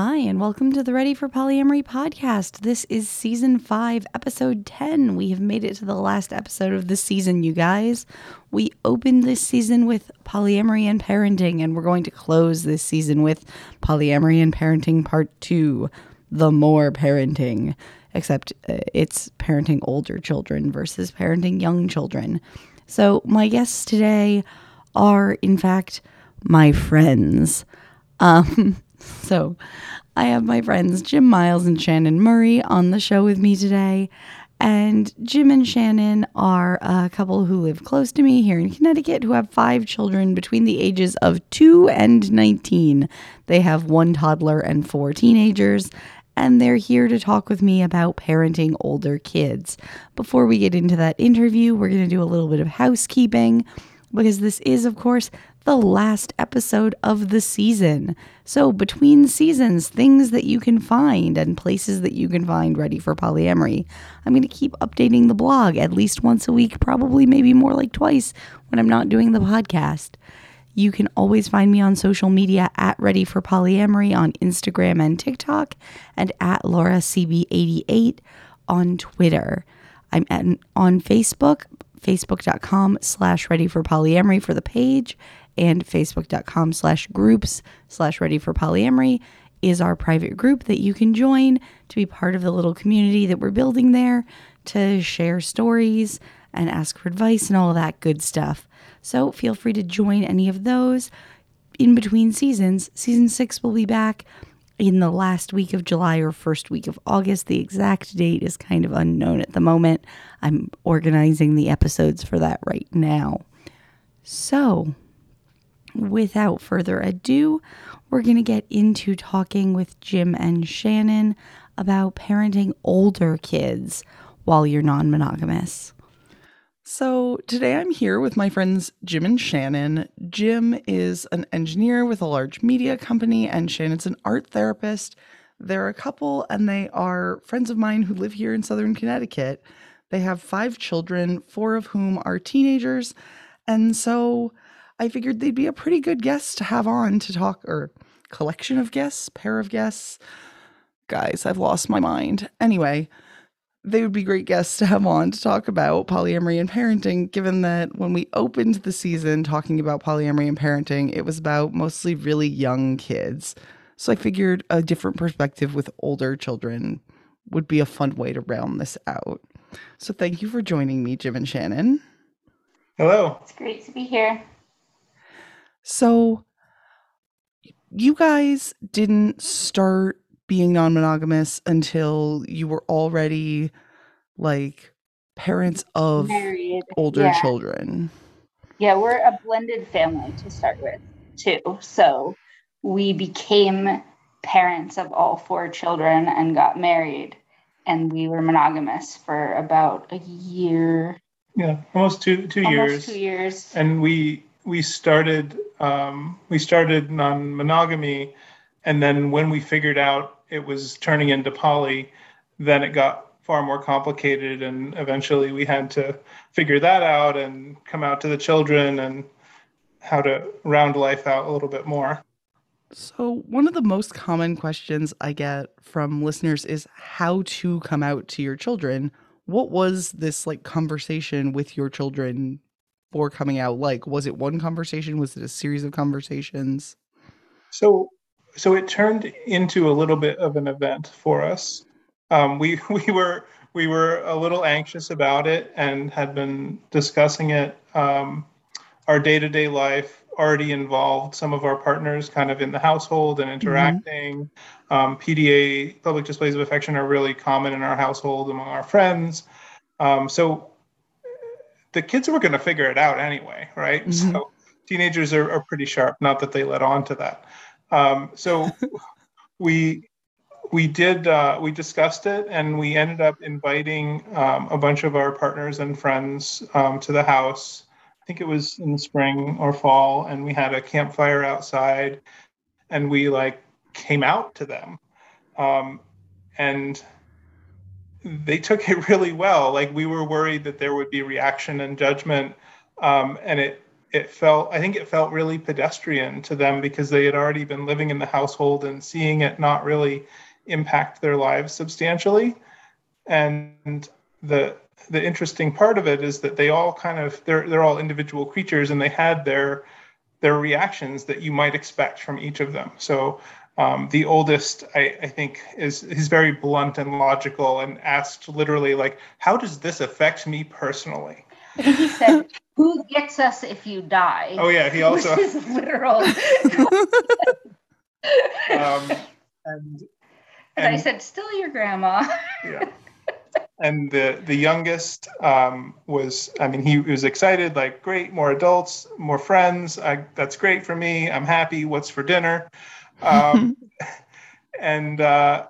Hi, and welcome to the Ready for Polyamory podcast. This is season five, episode 10. We have made it to the last episode of the season, you guys. We opened this season with polyamory and parenting, and we're going to close this season with polyamory and parenting part two the more parenting, except uh, it's parenting older children versus parenting young children. So, my guests today are, in fact, my friends. Um, so I have my friends Jim Miles and Shanon Murray on the show with me today. And Jim and Shanon are a couple who live close to me here in Connecticut who have five children between the ages of 2 and 19. They have one toddler and four teenagers, and they're here to talk with me about parenting older kids. Before we get into that interview, we're going to do a little bit of housekeeping because this is, of course, the last episode of the season. So, between seasons, things that you can find and places that you can find ready for polyamory. I'm going to keep updating the blog at least once a week, probably maybe more like twice when I'm not doing the podcast. You can always find me on social media at Ready for Polyamory on Instagram and TikTok, and at LauraCB88 on Twitter. I'm at, on Facebook, facebook.com slash ready for polyamory for the page, and facebook.com slash groups slash ready for polyamory is our private group that you can join to be part of the little community that we're building there to share stories and ask for advice and all that good stuff. So feel free to join any of those in between seasons. Season six will be back in the last week of July or first week of August. The exact date is kind of unknown at the moment. I'm organizing the episodes for that right now. So, without further ado, we're going to get into talking with Jim and Shanon about parenting older kids while you're non monogamous. So, today I'm here with my friends Jim and Shanon. Jim is an engineer with a large media company, and Shanon's an art therapist. They're a couple, and they are friends of mine who live here in Southern Connecticut. They have five children, four of whom are teenagers. And so, I figured they'd be a pretty good guest to have on to talk, or collection of guests, pair of guests. Guys, I've lost my mind. Anyway, they would be great guests to have on to talk about polyamory and parenting, given that when we opened the season talking about polyamory and parenting, it was about mostly really young kids. So I figured a different perspective with older children would be a fun way to round this out. So thank you for joining me, Jim and Shanon. Hello. It's great to be here. So, you guys didn't start being non monogamous until you were already like parents of Married. older yeah. children. Yeah, we're a blended family to start with, too. So we became parents of all four children and got married. And we were monogamous for about a year. Yeah, almost two two almost years. two years. And we we started um, we started non monogamy, and then when we figured out it was turning into poly, then it got far more complicated, and eventually we had to figure that out and come out to the children and how to round life out a little bit more. So, one of the most common questions I get from listeners is how to come out to your children. What was this like conversation with your children for coming out like? Was it one conversation? Was it a series of conversations? So so it turned into a little bit of an event for us. Um, we we were we were a little anxious about it and had been discussing it. Um, our day to day life already involved some of our partners kind of in the household and interacting. Mm-hmm. Um, PDA, public displays of affection, are really common in our household among our friends. Um, so the kids were going to figure it out anyway, right? Mm-hmm. So teenagers are, are, pretty sharp. Not that they let on to that. Um, so we we did uh, we discussed it, and we ended up inviting um, a bunch of our partners and friends um, to the house. I think it was in the spring or fall, and we had a campfire outside, and we like came out to them, um, and they took it really well. Like we were worried that there would be reaction and judgment, um, and it it felt i think it felt really pedestrian to them because they had already been living in the household and seeing it not really impact their lives substantially and the the interesting part of it is that they all kind of they're they're all individual creatures and they had their their reactions that you might expect from each of them so um, the oldest I, I think is he's very blunt and logical and asked literally like how does this affect me personally? He said who gets us if you die? Oh yeah he also which is literal. Um, and, and i said still your grandma. Yeah. And the the youngest um, was i mean he was excited like great more adults more friends. I, that's great for me. I'm happy. What's for dinner um, and uh,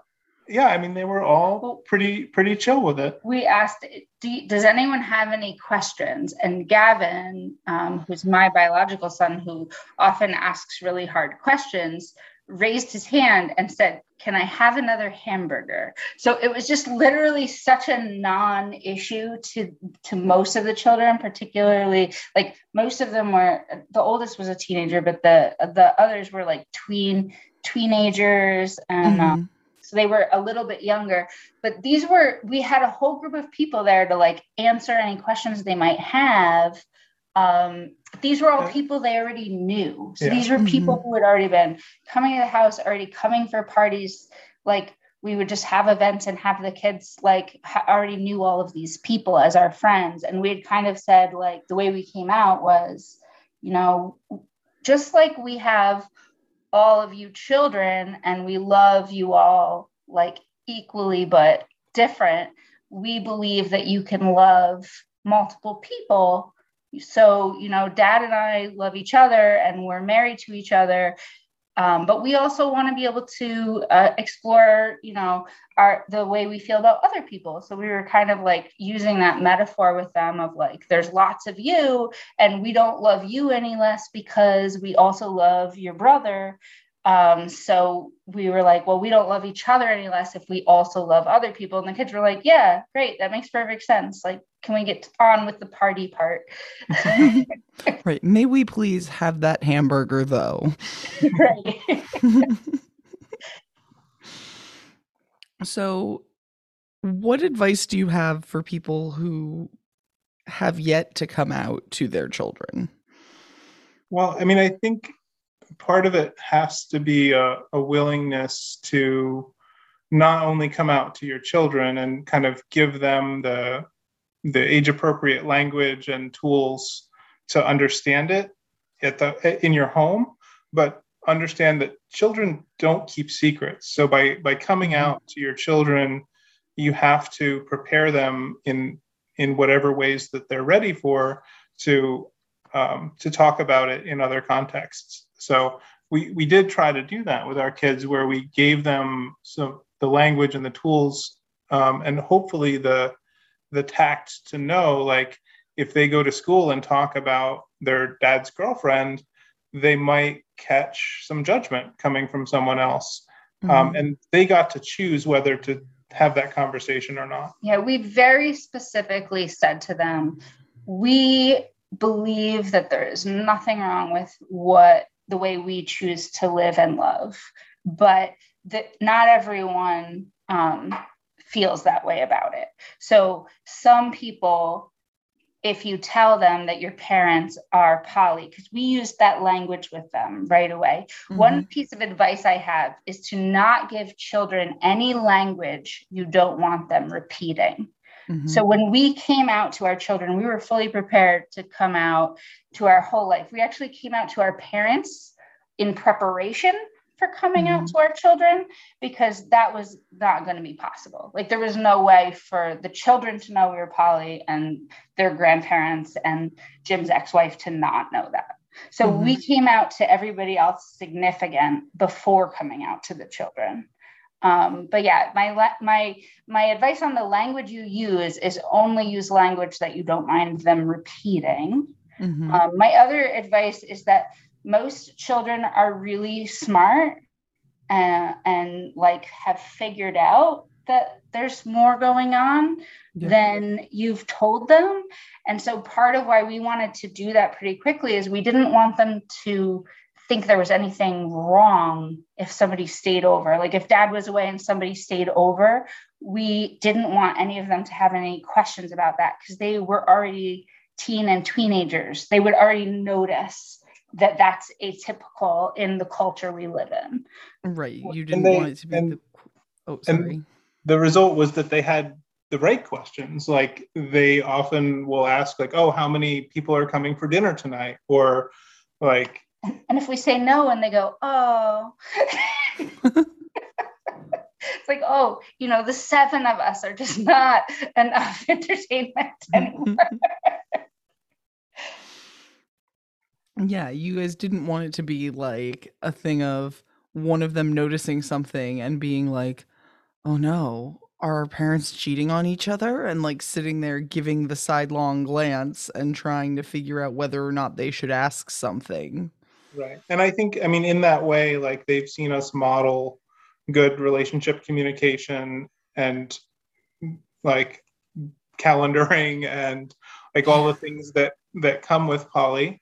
yeah i mean they were all pretty pretty chill with it. We asked do, does anyone have any questions? And gavin um, who's my biological son who often asks really hard questions raised his hand and said, Can I have another hamburger? So it was just literally such a non issue to, to most of the children, particularly like most of them were the oldest was a teenager, but the, the others were like tween teenagers and mm-hmm. um, so they were a little bit younger but these were we had a whole group of people there to like answer any questions they might have um, these were all people they already knew. So yeah. these were people mm-hmm. who had already been coming to the house, already coming for parties. Like we would just have events and have the kids like ha- already knew all of these people as our friends. And we had kind of said, like, the way we came out was, you know, just like we have all of you children and we love you all like equally but different, we believe that you can love multiple people so you know dad and i love each other and we're married to each other. Um, but we also want to be able to uh, explore you know our the way we feel about other people. So we were kind of like using that metaphor with them of like there's lots of you and we don't love you any less because we also love your brother um, so we were like, well, we don't love each other any less if we also love other people. And the kids were like, yeah, great. That makes perfect sense. Like, can we get on with the party part? right. May we please have that hamburger though? right. so, what advice do you have for people who have yet to come out to their children? Well, I mean, I think part of it has to be a, a willingness to not only come out to your children and kind of give them the the age appropriate language and tools to understand it at the in your home but understand that children don't keep secrets so by by coming mm-hmm. out to your children you have to prepare them in in whatever ways that they're ready for to um, to talk about it in other contexts so we we did try to do that with our kids, where we gave them some the language and the tools, um, and hopefully the the tact to know like if they go to school and talk about their dad's girlfriend, they might catch some judgment coming from someone else. Um, mm-hmm. Um, and they got to choose whether to have that conversation or not. Yeah, we very specifically said to them, we believe that there is nothing wrong with what the way we choose to live and love. But that not everyone um, feels that way about it. So some people, if you tell them that your parents are poly, because we use that language with them right away. Mm-hmm. One piece of advice I have is to not give children any language you don't want them repeating. Mm-hmm. So when we came out to our children, we were fully prepared to come out to our whole life. We actually came out to our parents in preparation for coming mm-hmm. out to our children because that was not going to be possible. Like there was no way for the children to know we were poly and their grandparents and Jim's ex-wife to not know that. So mm-hmm. we came out to everybody else significant before coming out to the children. Um, but yeah, my my my advice on the language you use is only use language that you don't mind them repeating. Mm-hmm. Um, my other advice is that most children are really smart and, uh, and like have figured out that there's more going on yeah. than you've told them. And so part of why we wanted to do that pretty quickly is we didn't want them to think there was anything wrong if somebody stayed over. Like if dad was away and somebody stayed over, we didn't want any of them to have any questions about that because they were already teen and teenagers. They would already notice that that's atypical in the culture we live in. Right. You didn't they, want it to be and, the Oh, sorry. the result was that they had the right questions. Like they often will ask, like, "Oh, how many people are coming for dinner tonight?" Or like, and if we say no, and they go, "Oh." it's like, oh, you know, the seven of us are just not enough entertainment anymore. yeah, you guys didn't want it to be like a thing of one of them noticing something and being like, oh no, are our parents cheating on each other? And like sitting there giving the sidelong glance and trying to figure out whether or not they should ask something. Right. And I think, I mean, in that way, like they've seen us model good relationship communication and like calendaring and like all the things that that come with poly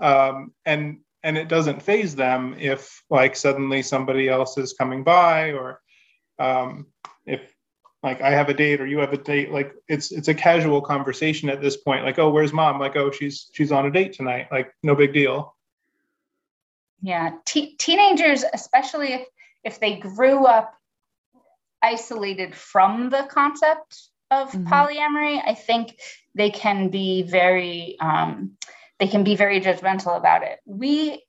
um, and and it doesn't faze them if like suddenly somebody else is coming by or um, if like I have a date or you have a date, like it's it's a casual conversation at this point. Like, oh, where's mom? Like, oh, she's she's on a date tonight. Like, no big deal. Yeah, Te- teenagers, especially if if they grew up isolated from the concept of mm-hmm. polyamory, I think they can be very um, they can be very judgmental about it. We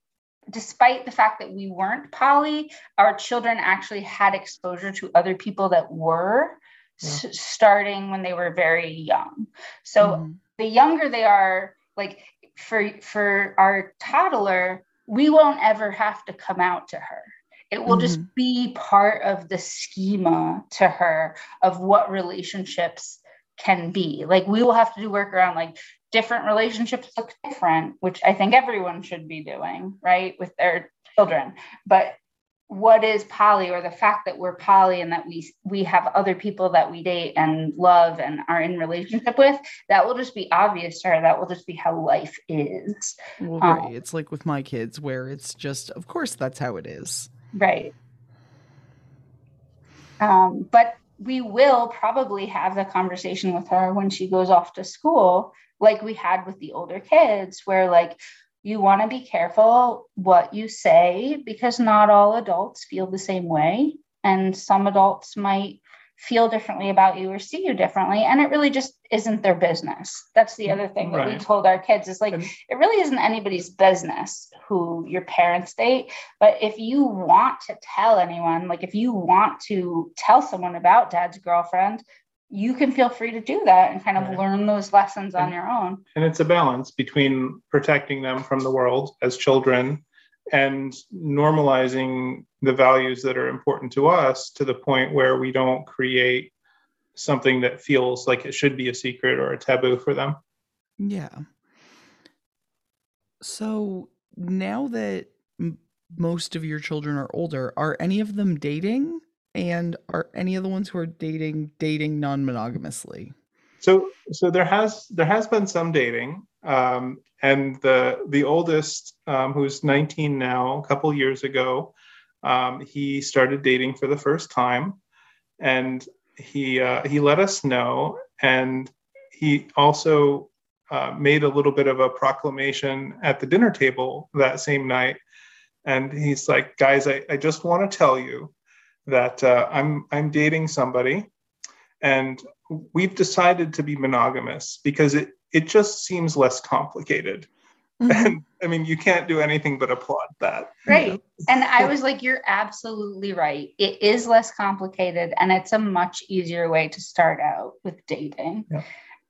despite the fact that we weren't poly, our children actually had exposure to other people that were yeah. s- starting when they were very young. So mm-hmm. the younger they are, like for for our toddler, we won't ever have to come out to her. It will mm-hmm. just be part of the schema to her of what relationships can be. Like we will have to do work around like different relationships look different, which I think everyone should be doing, right, with their children. But what is poly or the fact that we're poly and that we we have other people that we date and love and are in relationship with that will just be obvious to her. That will just be how life is. Well, um, right it's like with my kids where it's just of course that's how it is. Right. Um, but we will probably have the conversation with her when she goes off to school like we had with the older kids where like you want to be careful what you say because not all adults feel the same way. And some adults might feel differently about you or see you differently and it really just isn't their business. That's the other thing that right. we told our kids is like and, it really isn't anybody's business who your parents date. But if you want to tell anyone like if you want to tell someone about dad's girlfriend you can feel free to do that and kind of right. learn those lessons and, on your own. And it's a balance between protecting them from the world as children and normalizing the values that are important to us to the point where we don't create something that feels like it should be a secret or a taboo for them. Yeah. So now that m- most of your children are older, are any of them dating? And are any of the ones who are dating dating non-monogamously? So so there has there has been some dating um, and the the oldest um, who's 19 now a couple years ago um, he started dating for the first time and he uh, he let us know and he also uh, made a little bit of a proclamation at the dinner table that same night and he's like guys i, I just want to tell you that uh, I'm I'm dating somebody, and we've decided to be monogamous because it it just seems less complicated. Mm-hmm. And I mean, you can't do anything but applaud that. Right. And I was like, you're absolutely right. It is less complicated and it's a much easier way to start out with dating. Yeah.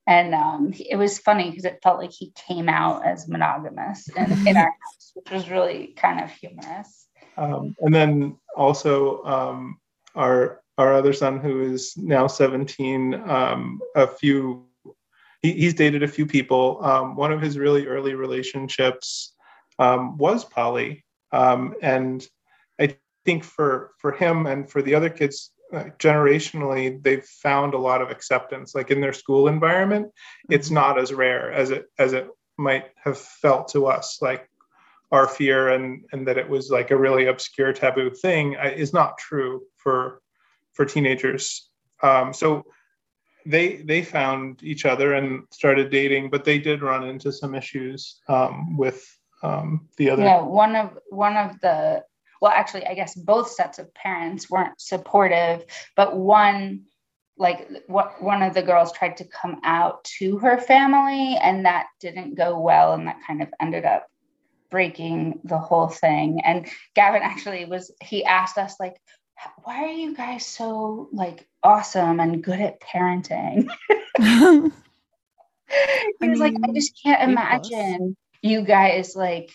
And um, it was funny because it felt like he came out as monogamous in, in our house, which was really kind of humorous. Um, and then also um, our our other son, who is now 17, um, a few he, he's dated a few people. Um, one of his really early relationships um, was poly, um, and I think for for him and for the other kids uh, generationally they've found a lot of acceptance like in their school environment mm-hmm. it's not as rare as it as it might have felt to us like our fear and and that it was like a really obscure taboo thing is not true for for teenagers. Um, so they they found each other and started dating but they did run into some issues um, with um, the other yeah one of one of the well actually i guess both sets of parents weren't supportive but one like what one of the girls tried to come out to her family and that didn't go well and that kind of ended up breaking the whole thing and gavin actually was he asked us like why are you guys so like awesome and good at parenting he was mean, like i just can't imagine you guys like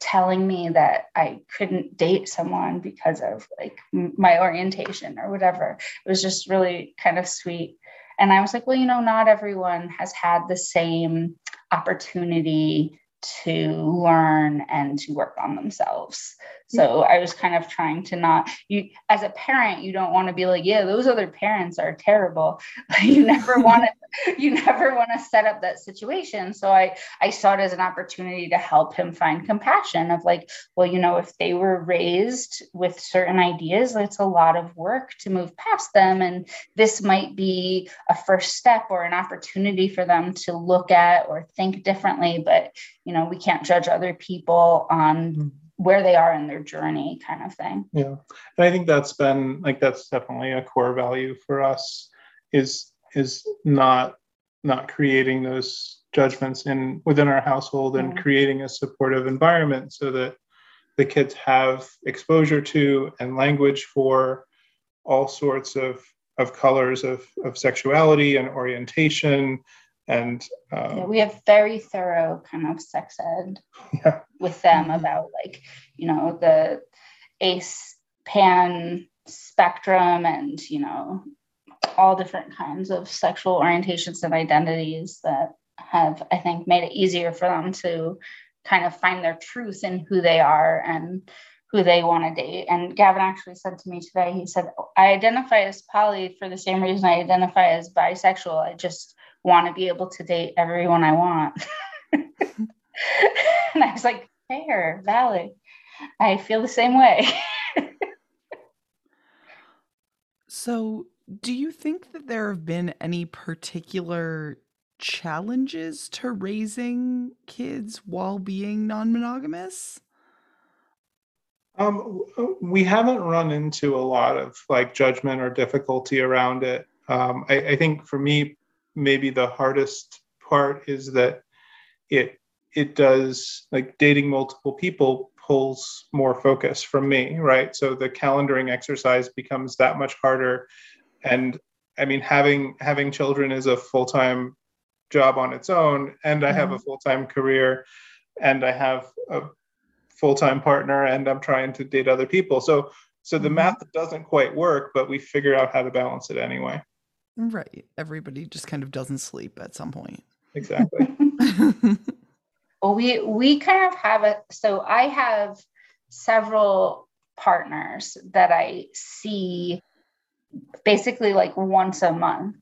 telling me that I couldn't date someone because of like my orientation or whatever. It was just really kind of sweet. And I was like, well, you know, not everyone has had the same opportunity to learn and to work on themselves. So I was kind of trying to not you as a parent, you don't want to be like, yeah, those other parents are terrible. you never want to you never want to set up that situation. So I I saw it as an opportunity to help him find compassion of like, well, you know, if they were raised with certain ideas, it's a lot of work to move past them. And this might be a first step or an opportunity for them to look at or think differently. But you know, we can't judge other people on mm-hmm where they are in their journey kind of thing yeah and i think that's been like that's definitely a core value for us is is not not creating those judgments in within our household and mm-hmm. creating a supportive environment so that the kids have exposure to and language for all sorts of of colors of, of sexuality and orientation and uh, yeah, we have very thorough kind of sex ed yeah. with them mm-hmm. about like you know the ace pan spectrum and you know all different kinds of sexual orientations and identities that have i think made it easier for them to kind of find their truth in who they are and who they want to date. And Gavin actually said to me today, he said, I identify as poly for the same reason I identify as bisexual. I just want to be able to date everyone I want. and I was like, fair, valid. I feel the same way. so, do you think that there have been any particular challenges to raising kids while being non monogamous? Um, we haven't run into a lot of like judgment or difficulty around it. Um, I, I, think for me, maybe the hardest part is that it it does like dating multiple people pulls more focus from me right so the calendaring exercise becomes that much harder and i mean having having children is a full-time job on its own and i have a mm-hmm. full-time career and i have a full-time partner and i'm trying to date other people so so the mm-hmm. math doesn't quite work but we figure out how to balance it anyway Right. Everybody just kind of doesn't sleep at some point. Exactly. well, we we kind of have a so I have several partners that I see basically like once a month.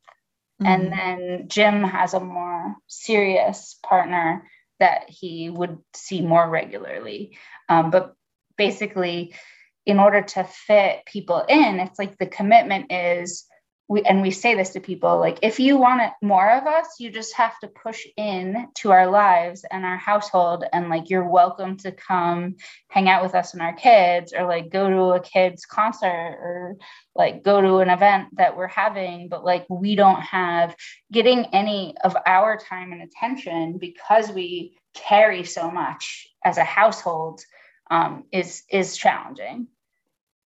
Mm-hmm. And then Jim has a more serious partner that he would see more regularly. Um, but basically, in order to fit people in, it's like the commitment is we and we say this to people like if you want it, more of us you just have to push in to our lives and our household and like you're welcome to come hang out with us and our kids or like go to a kids concert or like go to an event that we're having. But like we don't have getting any of our time and attention because we carry so much as a household um, is is challenging.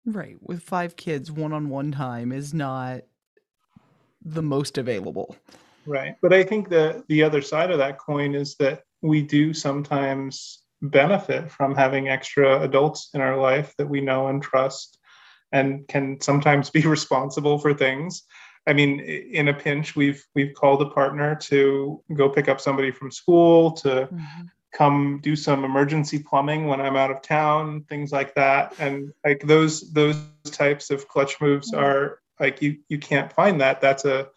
Right. With five kids one-on-one time is not the most available. Right. But I think the the other side of that coin is that we do sometimes benefit from having extra adults in our life that we know and trust and can sometimes be responsible for things. I mean, in a pinch, we've we've called a partner to go pick up somebody from school, to mm-hmm. come do some emergency plumbing when I'm out of town, things like that. And like those those types of clutch moves are like you you can't find that. That's a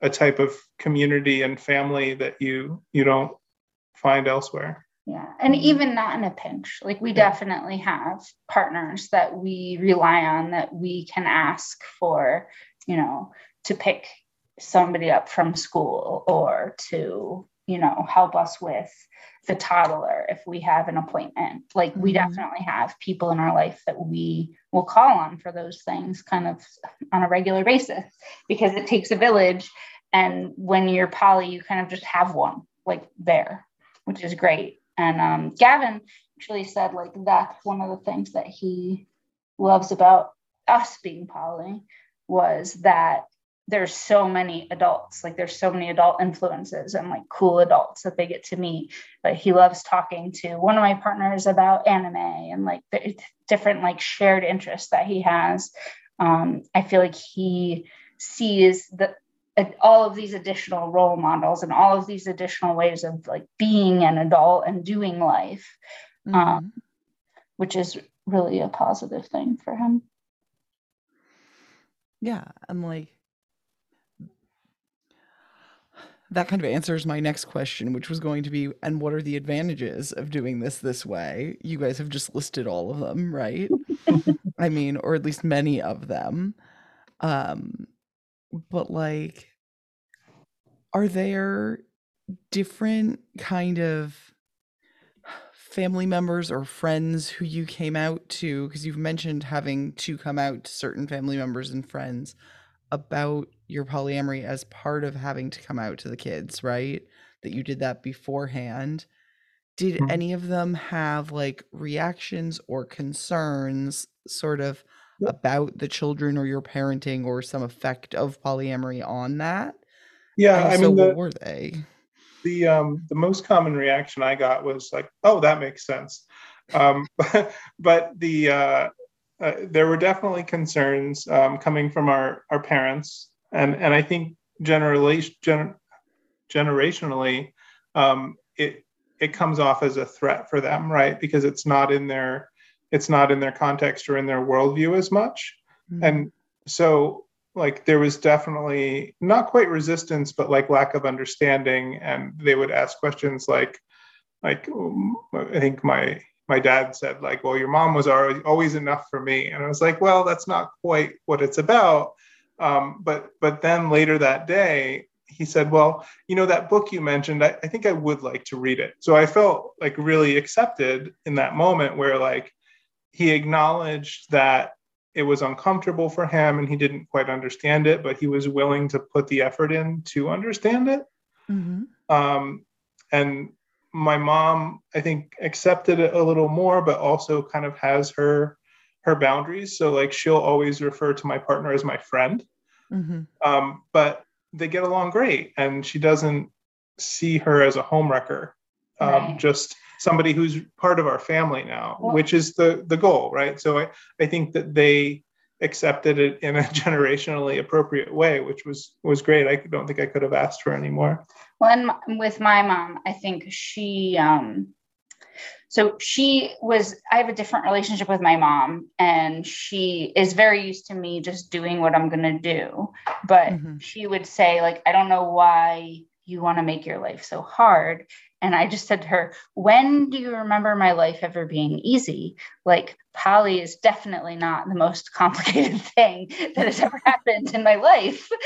a type of community and family that you you don't find elsewhere. Yeah and even not in a pinch. Like we yeah. definitely have partners that we rely on that we can ask for you know to pick somebody up from school or to you know help us with the toddler if we have an appointment. Like we mm-hmm. definitely have people in our life that we will call on for those things kind of on a regular basis because it takes a village. And when you're poly you kind of just have one like there which is great. And um, gavin actually said like that's one of the things that he loves about us being poly was that there's so many adults like there's so many adult influences and like cool adults that they get to meet. But he loves talking to one of my partners about anime and like the different like shared interests that he has. Um, i feel like he sees the all of these additional role models and all of these additional ways of like being an adult and doing life um, mm-hmm. um, which is really a positive thing for him. Yeah i'm like that kind of answers my next question, which was going to be, and what are the advantages of doing this this way? You guys have just listed all of them, right? I mean, or at least many of them. Um, but like, are there different kind of family members or friends who you came out to? Because you've mentioned having to come out to certain family members and friends about your polyamory as part of having to come out to the kids, right? That you did that beforehand. Did mm-hmm. any of them have like reactions or concerns sort of yep. about the children or your parenting or some effect of polyamory on that? Yeah, and I so mean, the, what were they? The um the most common reaction I got was like, "Oh, that makes sense." Um, but, the uh, uh, there were definitely concerns um, coming from our our parents and and I think generally gen, generationally, um, it it comes off as a threat for them, right? Because it's not in their it's not in their context or in their worldview as much, mm-hmm. and so like there was definitely not quite resistance, but like lack of understanding, and they would ask questions like like I think my my dad said like well your mom was always always enough for me and i was like well that's not quite what it's about um, but but then later that day, he said, "Well, you know that book you mentioned. I, I think I would like to read it." So I felt like really accepted in that moment, where like he acknowledged that it was uncomfortable for him and he didn't quite understand it, but he was willing to put the effort in to understand it. Mm-hmm. Um, and my mom, I think, accepted it a little more, but also kind of has her her boundaries. So like she'll always refer to my partner as my friend, mm-hmm. um, but they get along great, and she doesn't see her as a homewrecker, um, right. just somebody who's part of our family now, well, which is the the goal, right? So I I think that they accepted it in a generationally appropriate way, which was was great. I don't think I could have asked for any more. Well, and with my mom, I think she um, so she was i have a different relationship with my mom and she is very used to me just doing what i'm going to do. But mm-hmm. she would say like i don't know why you want to make your life so hard. And i just said to her when do you remember my life ever being easy? Like poly is definitely not the most complicated thing that has ever happened in my life.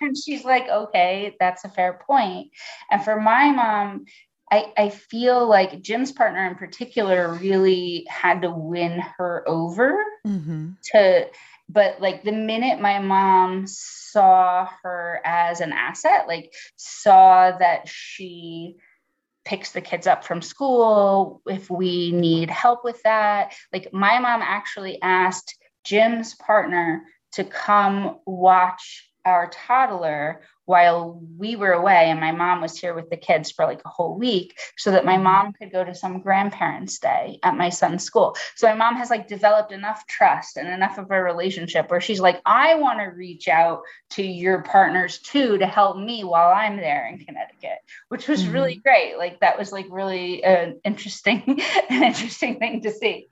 And she's like okay that's a fair point. And for my mom I, I feel like Jim's partner in particular really had to win her over mm-hmm. to but like the minute my mom saw her as an asset like saw that she picks the kids up from school if we need help with that like my mom actually asked jim's partner to come watch our toddler while we were away and my mom was here with the kids for like a whole week so that my mm-hmm. mom could go to some grandparents day at my son's school so my mom has like developed enough trust and enough of a relationship where she's like i want to reach out to your partners too to help me while i'm there in connecticut which was mm-hmm. really great like that was like really an interesting an interesting thing to see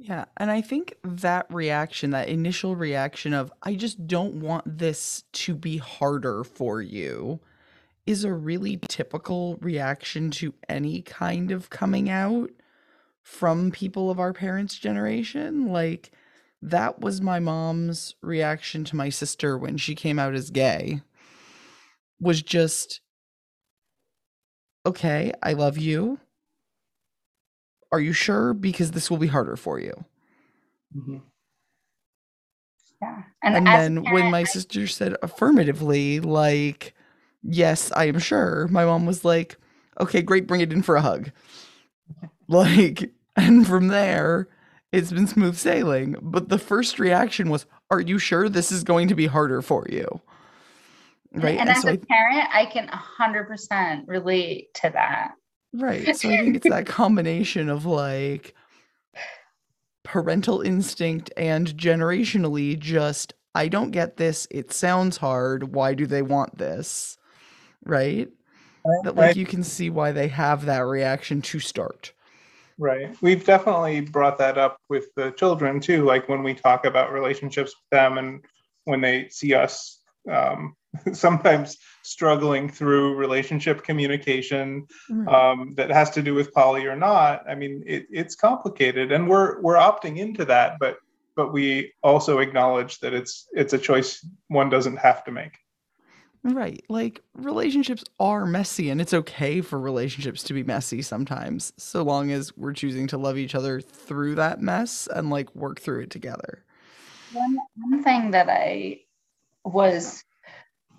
Yeah, and I think that reaction, that initial reaction of, I just don't want this to be harder for you, is a really typical reaction to any kind of coming out from people of our parents' generation. Like, that was my mom's reaction to my sister when she came out as gay, was just, okay, I love you. Are you sure? Because this will be harder for you. Mhm. Yeah. And, as a then when my I- sister said affirmatively, like, yes, I am sure, my mom was like, okay, great, bring it in for a hug. Like, and from there, it's been smooth sailing. But the first reaction was, are you sure this is going to be harder for you? Right. And, as so a I, parent, I can 100% relate to that. Right. So I think it's that combination of like parental instinct and generationally just, I don't get this. It sounds hard. Why do they want this? Right. That like you can see why they have that reaction to start. Right. We've definitely brought that up with the children too, like when we talk about relationships with them and when they see us um, sometimes struggling through relationship communication Right. um, that has to do with poly or not. I mean, it, it's complicated, and we're we're opting into that, but but we also acknowledge that it's it's a choice one doesn't have to make. Right. Like relationships are messy and it's okay for relationships to be messy sometimes, so long as we're choosing to love each other through that mess and like work through it together. One, one thing that I was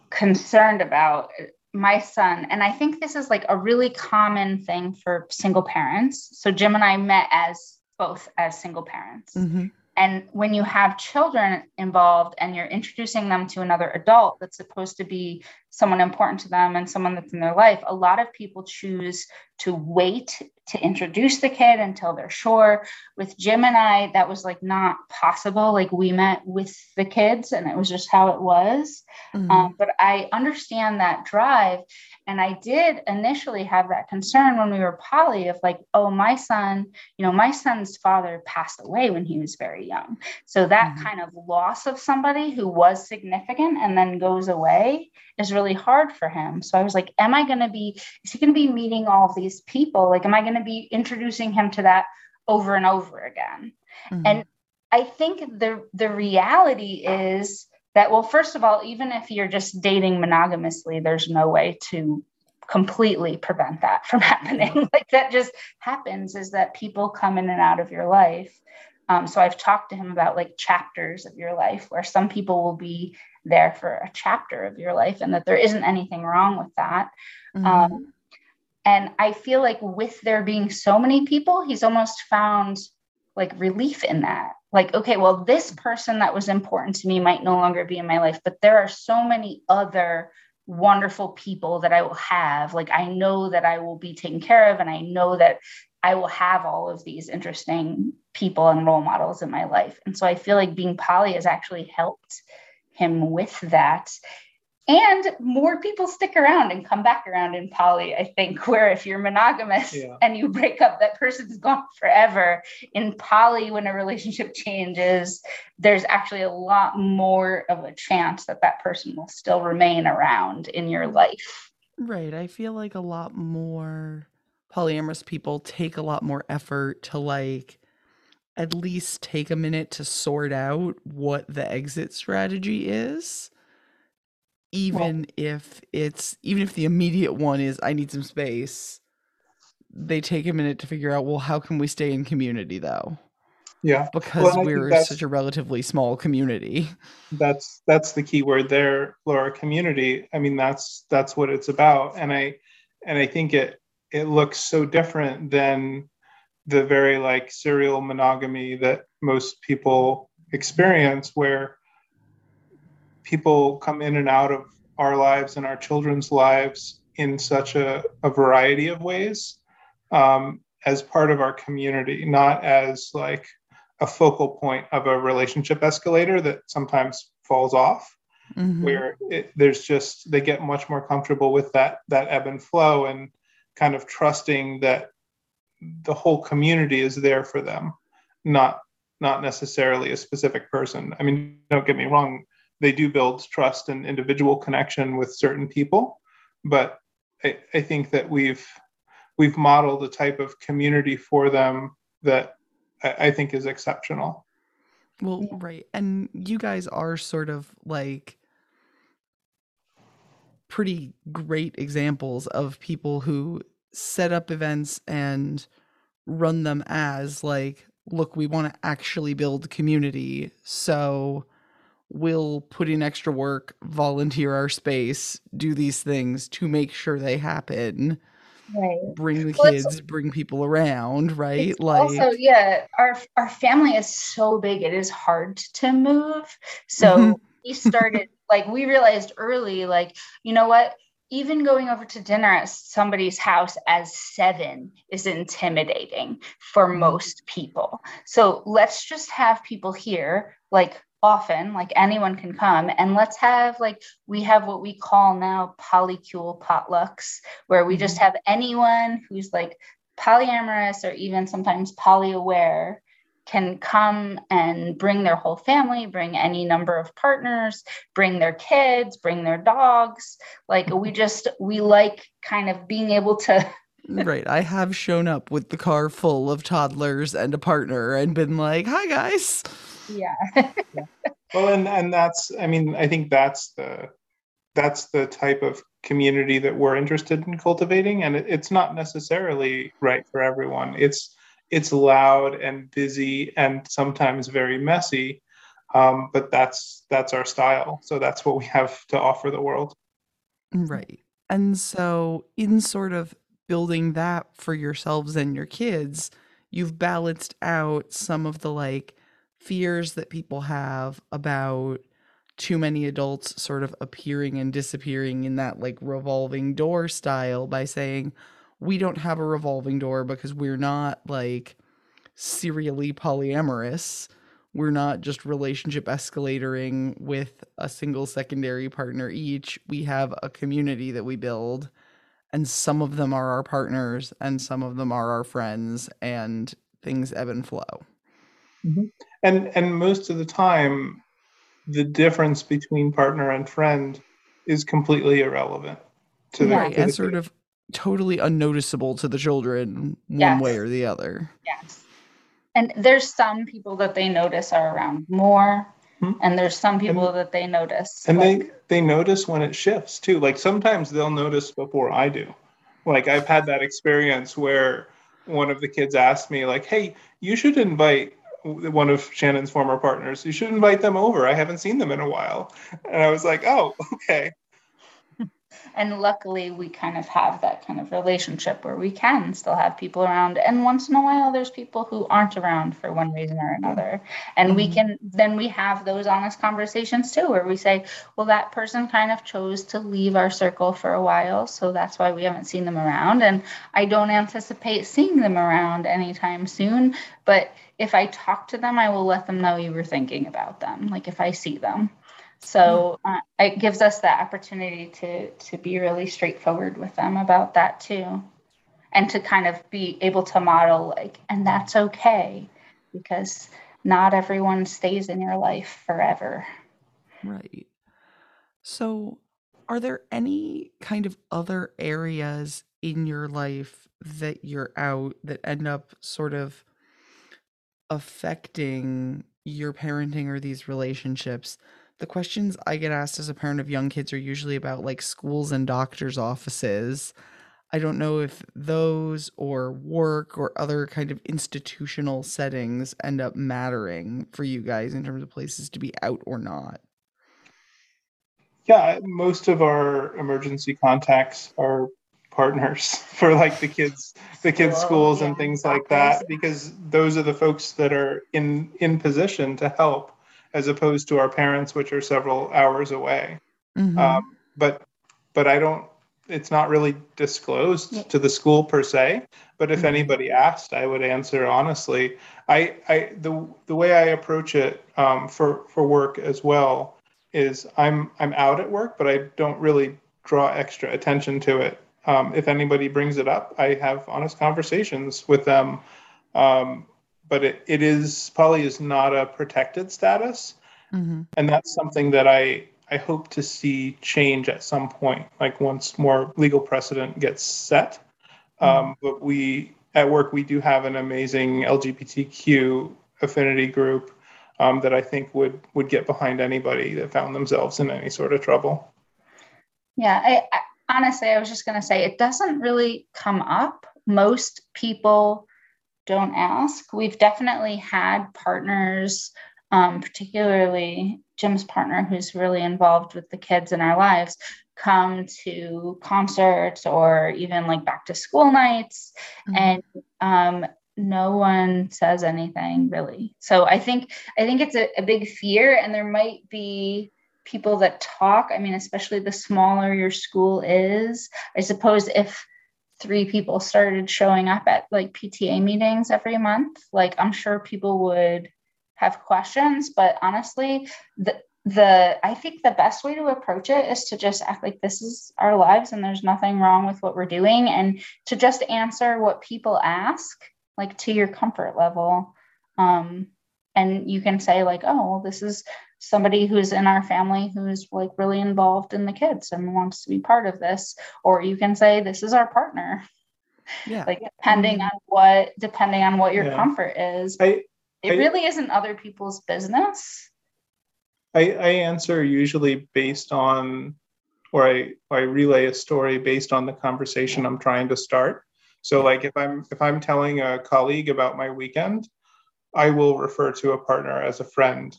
concerned about my son, and I think this is like a really common thing for single parents. So Jim and I met as both as single parents. hmm And when you have children involved and you're introducing them to another adult that's supposed to be someone important to them and someone that's in their life, a lot of people choose to wait to introduce the kid until they're sure. With Jim and I, that was like not possible. Like we met with the kids and it was just how it was. Mm-hmm. Um, but I understand that drive. And I did initially have that concern when we were poly of like, oh, my son, you know, my son's father passed away when he was very young. So that Mhm. kind of loss of somebody who was significant and then goes away is really hard for him. So I was like, am I going to be, is he going to be meeting all of these people? Like, am I going to be introducing him to that over and over again? Mhm. And I think the the reality is that well, first of all, even if you're just dating monogamously, there's no way to completely prevent that from happening. like that just happens is that people come in and out of your life. Um, so I've talked to him about like chapters of your life where some people will be there for a chapter of your life and that there isn't anything wrong with that. Mhm. Um, and I feel like with there being so many people, he's almost found like relief in that. Like, okay, well, this person that was important to me might no longer be in my life, but there are so many other wonderful people that I will have. Like, I know that I will be taken care of, and I know that I will have all of these interesting people and role models in my life. And so I feel like being poly has actually helped him with that. And more people stick around and come back around in poly, I think, where if you're monogamous Yeah. and you break up, that person's gone forever. In poly, when a relationship changes, there's actually a lot more of a chance that that person will still remain around in your life. Right. I feel like a lot more polyamorous people take a lot more effort to like at least take a minute to sort out what the exit strategy is. Even if it's even if the immediate one is I need some space, they take a minute to figure out, well, how can we stay in community though? Yeah, Because think we're such a relatively small community. that's that's the key word there, Laura. Community. I mean, that's that's what it's about, and I and I think it it looks so different than the very like serial monogamy that most people experience, where people come in and out of our lives and our children's lives in such a, a variety of ways um, as part of our community, not as like a focal point of a relationship escalator that sometimes falls off Mhm. where it, there's just they get much more comfortable with that that ebb and flow and kind of trusting that the whole community is there for them not not necessarily a specific person. I mean, don't get me wrong, they do build trust and individual connection with certain people, but I, I think that we've we've modeled a type of community for them that I, I think is exceptional. Well, right. And you guys are sort of like pretty great examples of people who set up events and run them as like look we want to actually build community so we'll put in extra work volunteer our space do these things to make sure they happen Right. bring the Well, kids bring people around right like also yeah our our family is so big it is hard to move so Mhm. we started like we realized early like you know what even going over to dinner at somebody's house as seven is intimidating for Mhm. most people so let's just have people here like often like anyone can come and let's have like we have what we call now polycule potlucks where we just have anyone who's like polyamorous or even sometimes polyaware can come and bring their whole family, bring any number of partners, bring their kids, bring their dogs. Like we just, we like kind of being able to, right i have shown up with the car full of toddlers and a partner and been like hi guys yeah. Well, and and that's I mean I think that's the that's the type of community that we're interested in cultivating, and it, it's not necessarily right for everyone. It's it's loud and busy and sometimes very messy, um, but that's that's our style. So that's what we have to offer the world. Right. And so, in sort of building that for yourselves and your kids, you've balanced out some of the like fears that people have about too many adults sort of appearing and disappearing in that like revolving door style by saying, we don't have a revolving door because we're not like serially polyamorous. We're not just relationship escalatoring with a single secondary partner each. We have a community that we build, and some of them are our partners, and some of them are our friends, and things ebb and flow. Mm-hmm. And and most of the time, the difference between partner and friend is completely irrelevant to the, right. to And the sort of totally unnoticeable to the children, one Yes. way or the other. Yes. And there's some people that they notice are around more, Hmm. and there's some people that they notice. and like, they they notice when it shifts too like sometimes they'll notice before i do like i've had that experience where one of the kids asked me like hey you should invite one of Shanon's former partners you should invite them over i haven't seen them in a while and i was like oh okay and luckily we kind of have that kind of relationship where we can still have people around. And once in a while there's people who aren't around for one reason or another. And we Mhm. can then we have those honest conversations too where we say well that person kind of chose to leave our circle for a while so that's why we haven't seen them around. And i don't anticipate seeing them around anytime soon but if i talk to them i will let them know you were thinking about them like if i see them so uh, it gives us the opportunity to to be really straightforward with them about that too, and to kind of be able to model like, and that's okay, because not everyone stays in your life forever. Right. So, are there any kind of other areas in your life that you're out that end up sort of affecting your parenting or these relationships? The questions I get asked as a parent of young kids are usually about like schools and doctors' offices. I don't know if those or work or other kind of institutional settings end up mattering for you guys in terms of places to be out or not. yeah most of our emergency contacts are partners for like the kids the kids School, schools and things like that because those are the folks that are in in position to help as opposed to our parents which are several hours away Mhm. um, but but i don't it's not really disclosed Yeah. to the school per se but if Mhm. anybody asked i would answer honestly i i the the way i approach it um, for for work as well is i'm i'm out at work but i don't really draw extra attention to it um, if anybody brings it up i have honest conversations with them um, but it, it is poly is not a protected status, Mm-hmm. and that's something that I I hope to see change at some point, like once more legal precedent gets set. Um, but we at work we do have an amazing LGBTQ affinity group um, that I think would would get behind anybody that found themselves in any sort of trouble. Yeah, I, I honestly, I was just going to say it doesn't really come up. Most people don't ask. We've definitely had partners, um, particularly Jim's partner, who's really involved with the kids in our lives, come to concerts or even like back to school nights, Mm-hmm. and um, no one says anything really. So I think I think it's a, a big fear, and there might be people that talk. I mean, especially the smaller your school is. I suppose if three people started showing up at like PTA meetings every month, like I'm sure people would have questions. But honestly, the the I think the best way to approach it is to just act like this is our lives and there's nothing wrong with what we're doing and to just answer what people ask like to your comfort level. Um, and you can say like, oh, well, this is somebody who's in our family who's like really involved in the kids and wants to be part of this or you can say this is our partner Yeah. like depending Mhm. on what depending on what your Yeah. comfort is I it I- really isn't other people's business I, I answer usually based on, or I, or I relay a story based on the conversation I'm trying to start. So like if I'm if I'm telling a colleague about my weekend, I will refer to a partner as a friend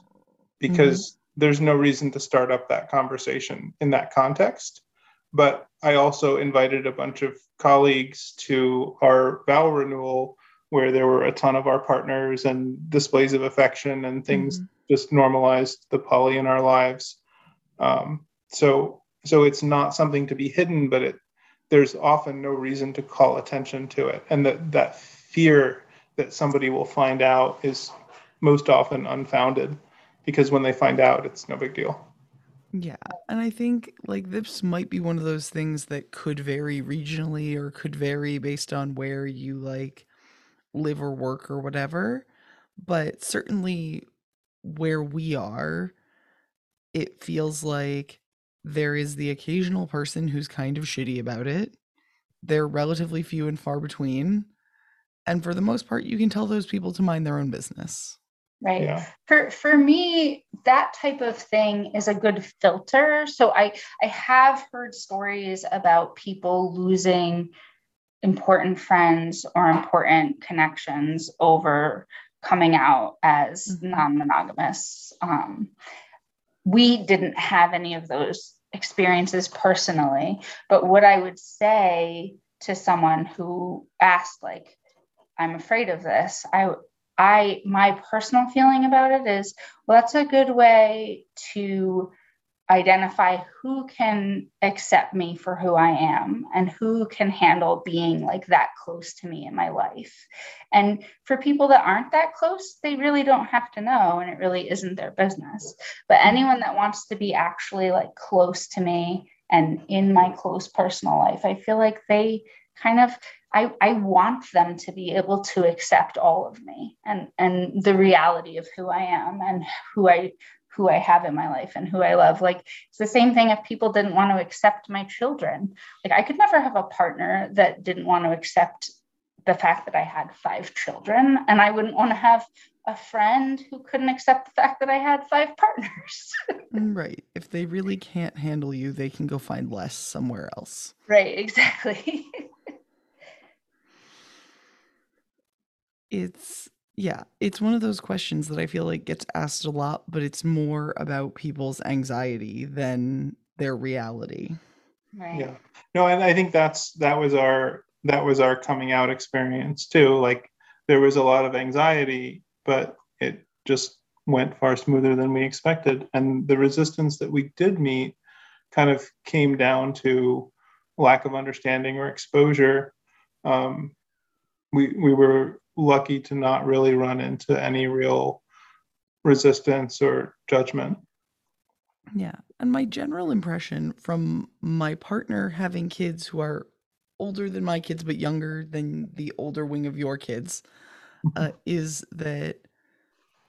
because there's no reason to start up that conversation in that context. But I also invited a bunch of colleagues to our vow renewal where there were a ton of our partners and displays of affection and things Mhm. just normalized the poly in our lives. Um, so so it's not something to be hidden, but it there's often no reason to call attention to it, and that that fear that somebody will find out is most often unfounded because when they find out, it's no big deal. Yeah, and I think like this might be one of those things that could vary regionally or could vary based on where you like live or work or whatever. But certainly where we are, it feels like there is the occasional person who's kind of shitty about it. They're relatively few and far between. And for the most part, you can tell those people to mind their own business. Right Yeah. for for me that type of thing is a good filter so i i have heard stories about people losing important friends or important connections over coming out as Mhm. non-monogamous um, we didn't have any of those experiences personally but what i would say to someone who asked like i'm afraid of this i I my personal feeling about it is well that's a good way to identify who can accept me for who I am and who can handle being like that close to me in my life. And for people that aren't that close, they really don't have to know and it really isn't their business. But anyone that wants to be actually like close to me and in my close personal life, I feel like they kind of I, I want them to be able to accept all of me and and the reality of who I am and who I who I have in my life and who I love. Like it's the same thing if people didn't want to accept my children. Like I could never have a partner that didn't want to accept the fact that I had five children and I wouldn't want to have a friend who couldn't accept the fact that I had five partners. Mm, right. If they really can't handle you, they can go find less somewhere else. right, exactly. It's yeah, it's one of those questions that I feel like gets asked a lot, but it's more about people's anxiety than their reality. right. Yeah. No, and I think that's that was our that was our coming out experience too. Like there was a lot of anxiety, but it just went far smoother than we expected. And the resistance that we did meet kind of came down to lack of understanding or exposure. Um, we we were lucky to not really run into any real resistance or judgment. Yeah. And my general impression from my partner having kids who are older than my kids but younger than the older wing of your kids, uh, is that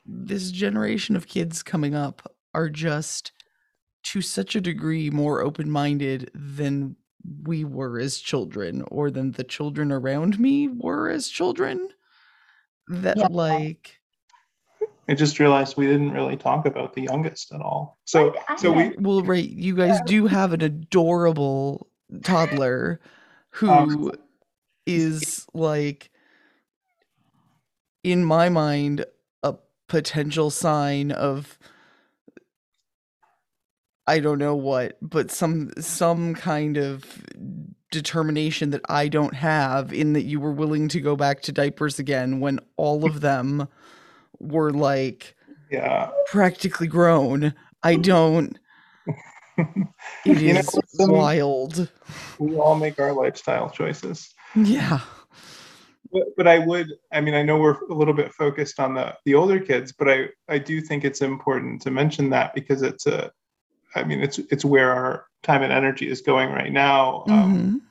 this generation of kids coming up are just to such a degree more open-minded than we were as children or than the children around me were as children that Yeah. like I just realized we didn't really talk about the youngest at all. So I- I so we well right you guys do have an adorable toddler who Um, is like in my mind a potential sign of I don't know what, but some some kind of determination that I don't have in that you were willing to go back to diapers again when all of them were like yeah. practically grown. I don't it You is some- wild. we all make our lifestyle choices. Yeah. But, but I would, I mean, I know we're a little bit focused on the the older kids, but I I do think it's important to mention that because it's a, I mean, it's it's where our time and energy is going right now. Um, Mhm.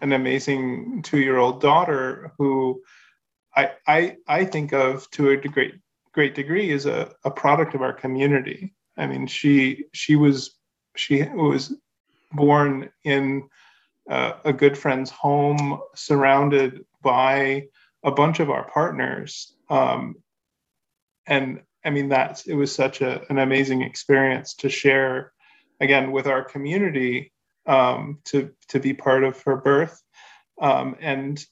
an amazing two-year-old daughter who I I I think of to a great great degree is a, a product of our community. I mean, she she was she was born in uh, a good friend's home, surrounded by a bunch of our partners, um, and I mean that's it was such a, an amazing experience to share again with our community um, to to be part of her birth, um, and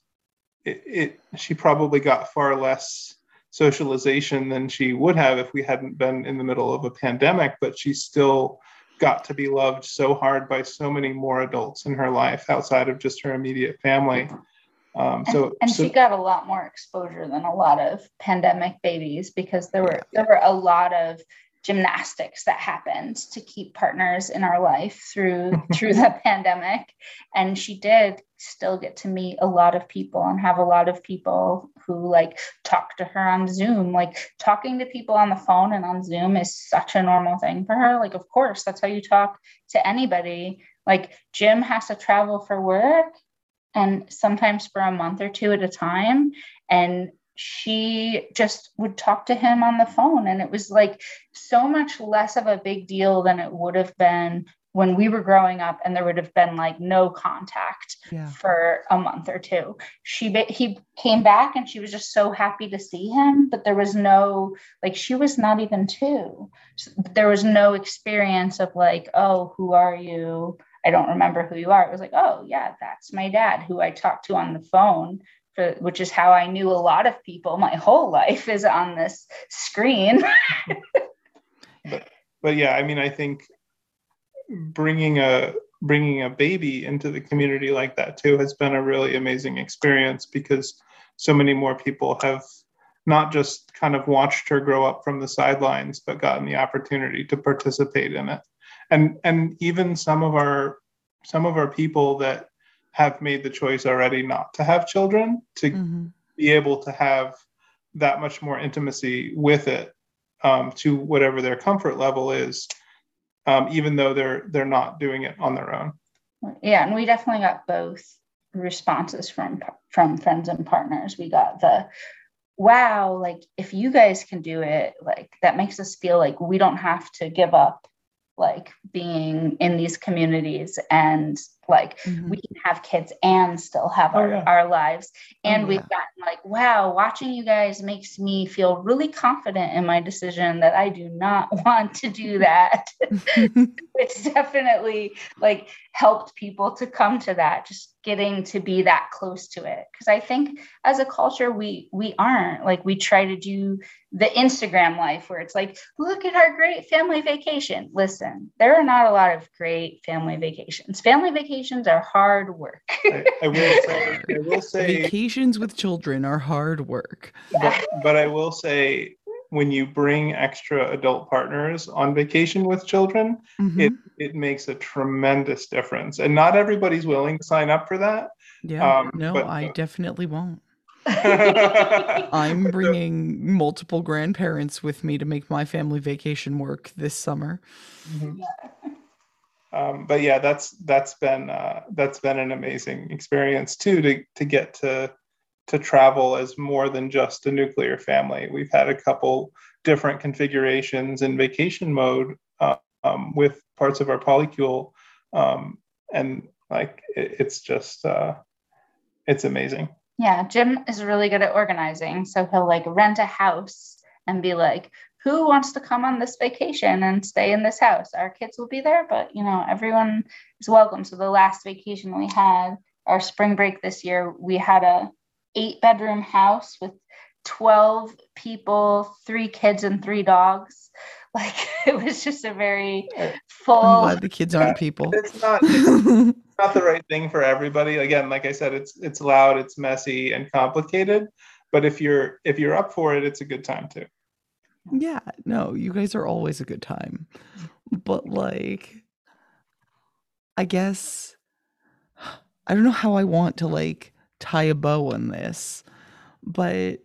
it, it she probably got far less socialization than she would have if we hadn't been in the middle of a pandemic, but she still got to be loved so hard by so many more adults in her life outside of just her immediate family. Um, And, so, and so she got a lot more exposure than a lot of pandemic babies because there were there were a lot of gymnastics that happened to keep partners in our life through through the pandemic. And she did still get to meet a lot of people and have a lot of people who like talk to her on zoom. Like talking to people on the phone and on zoom is such a normal thing for her. Like of course that's how you talk to anybody. Like jim has to travel for work and sometimes for a month or two at a time. And she just would talk to him on the phone and it was like so much less of a big deal than it would have been when we were growing up and there would have been like no contact Yeah. for a month or two she he came back and she was just so happy to see him but there was no like she was not even two So there was no experience of like oh who are you I don't remember who you are. It was like, oh yeah, that's my dad who I talked to on the phone, which is how I knew a lot of people. My whole life is on this screen. but yeah, I mean, I think bringing a bringing a baby into the community like that too has been a really amazing experience because so many more people have not just kind of watched her grow up from the sidelines but gotten the opportunity to participate in it and and even some of our some of our people that have made the choice already not to have children to Mhm. be able to have that much more intimacy with it um, to whatever their comfort level is, um, even though they're they're not doing it on their own. yeah, and we definitely got both responses from from friends and partners. We got the wow, like if you guys can do it, like that makes us feel like we don't have to give up like being in these communities and like Mhm. we can have kids and still have Oh, our, yeah. our lives. And Oh, we've yeah. gotten like, wow, watching you guys makes me feel really confident in my decision that I do not want to do that. it's definitely like helped people to come to that, just getting to be that close to it. Cause I think as a culture, we we aren't like we try to do the Instagram life where it's like, look at our great family vacation. Listen, there are not a lot of great family vacations. Family vacations are hard work. I, I will say, I will say, Vacations with children are hard work. but, but I will say, when you bring extra adult partners on vacation with children, Mhm. it it makes a tremendous difference, and not everybody's willing to sign up for that. yeah. um, no, but- I definitely won't. I'm I'm bringing multiple grandparents with me to make my family vacation work this summer. Mhm. Um, but yeah, that's that's been uh, that's been an amazing experience too to to get to to travel as more than just a nuclear family. We've had a couple different configurations in vacation mode uh, um, with parts of our polycule, um, and like it, it's just uh, it's amazing. Yeah, Jim is really good at organizing, so he'll like rent a house and be like, "Who wants to come on this vacation and stay in this house? Our kids will be there, but you know everyone is welcome." So the last vacation we had, our spring break this year, we had a eight bedroom house with 12 people, three kids, and three dogs. Like it was just a very full. I'm glad the kids aren't people. It's not it's not the right thing for everybody. Again, like I said, it's it's loud, it's messy, and complicated. But if you're if you're up for it, it's a good time too. Yeah, no, you guys are always a good time. But like I guess I don't know how I want to like tie a bow on this, but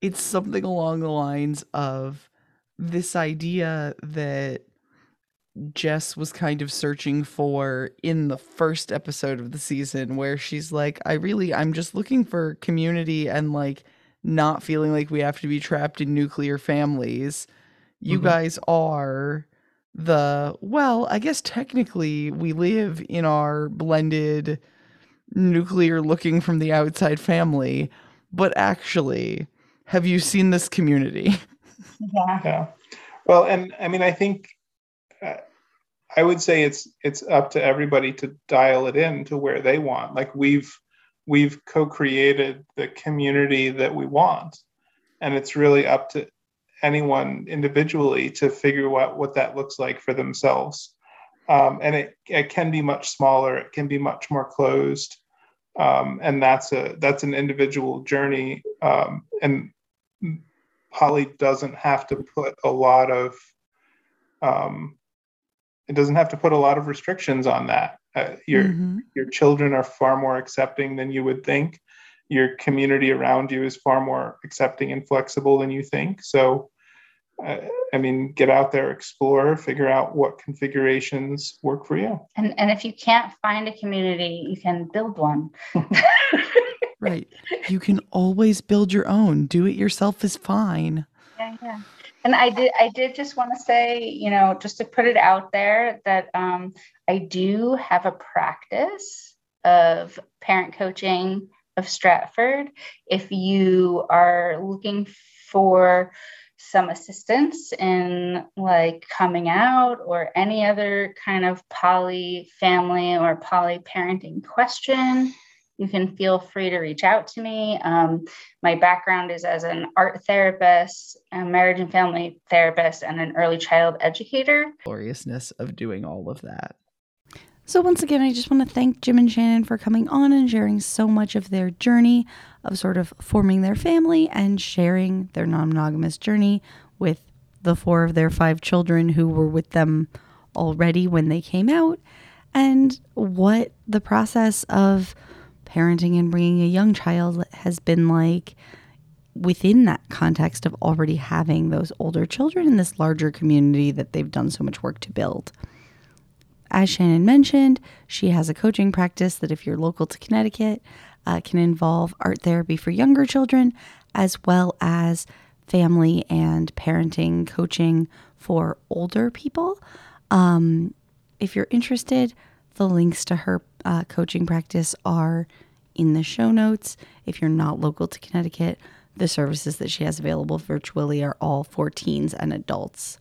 it's something along the lines of this idea that Jess was kind of searching for in the first episode of the season where she's like I really I'm just looking for community and like not feeling like we have to be trapped in nuclear families. You Mhm. guys are the well, I guess technically we live in our blended nuclear looking from the outside family, but actually, have you seen this community? Yeah. Yeah. Well, and I mean, I think uh, I would say it's it's up to everybody to dial it in to where they want. Like we've we've co-created the community that we want, and it's really up to anyone individually to figure out what that looks like for themselves. Um, and it, it can be much smaller. It can be much more closed. Um, and that's a that's an individual journey. Um, and poly doesn't have to put a lot of um, it doesn't have to put a lot of restrictions on that. Uh, your Mhm. your children are far more accepting than you would think. Your community around you is far more accepting and flexible than you think. So, uh, I mean, get out there, explore, figure out what configurations work for you. And and if you can't find a community, you can build one. Right. You can always build your own. Do it yourself is fine. Yeah, yeah. And I did I did just want to say, you know, just to put it out there that um, I do have a practice of parent coaching of Stratford. If you are looking for some assistance in like coming out or any other kind of poly family or poly parenting question, you can feel free to reach out to me. Um, my background is as an art therapist, a marriage and family therapist, and an early child educator. Gloriousness of doing all of that. So, once again, I just want to thank Jim and Shanon for coming on and sharing so much of their journey of sort of forming their family and sharing their non monogamous journey with the four of their five children who were with them already when they came out, and what the process of parenting and bringing a young child has been like within that context of already having those older children in this larger community that they've done so much work to build. As Shanon mentioned, she has a coaching practice that, if you're local to Connecticut, uh, can involve art therapy for younger children, as well as family and parenting coaching for older people. Um, if you're interested, the links to her uh, coaching practice are in the show notes. If you're not local to Connecticut, the services that she has available virtually are all for teens and adults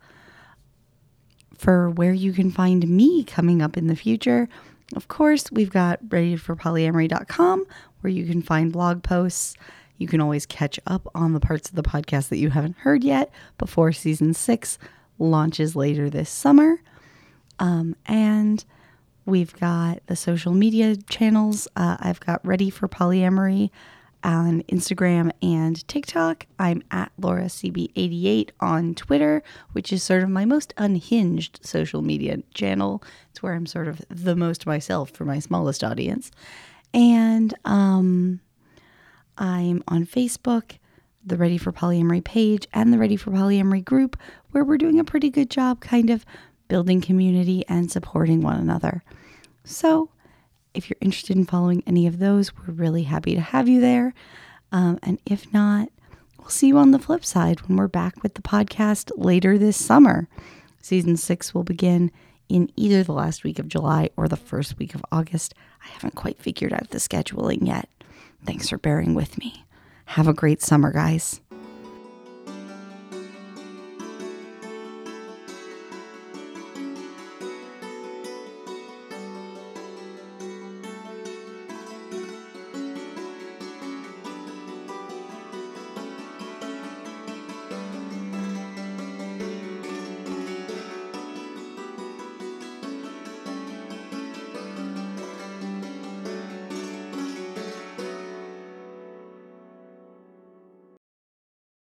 for where you can find me coming up in the future. Of course, we've got readyforpolyamory.com where you can find blog posts. You can always catch up on the parts of the podcast that you haven't heard yet before season six launches later this summer. Um, and we've got the social media channels. Uh, I've got Ready for Polyamory on Instagram and TikTok. I'm at Laura CB88 on Twitter, which is sort of my most unhinged social media channel. It's where I'm sort of the most myself for my smallest audience. And um, I'm on Facebook, the Ready for Polyamory page, and the Ready for Polyamory group, where we're doing a pretty good job kind of building community and supporting one another. So, if you're interested in following any of those, we're really happy to have you there. Um, and if not, we'll see you on the flip side when we're back with the podcast later this summer. Season six will begin in either the last week of July or the first week of August. I haven't quite figured out the scheduling yet. Thanks for bearing with me. Have a great summer, guys.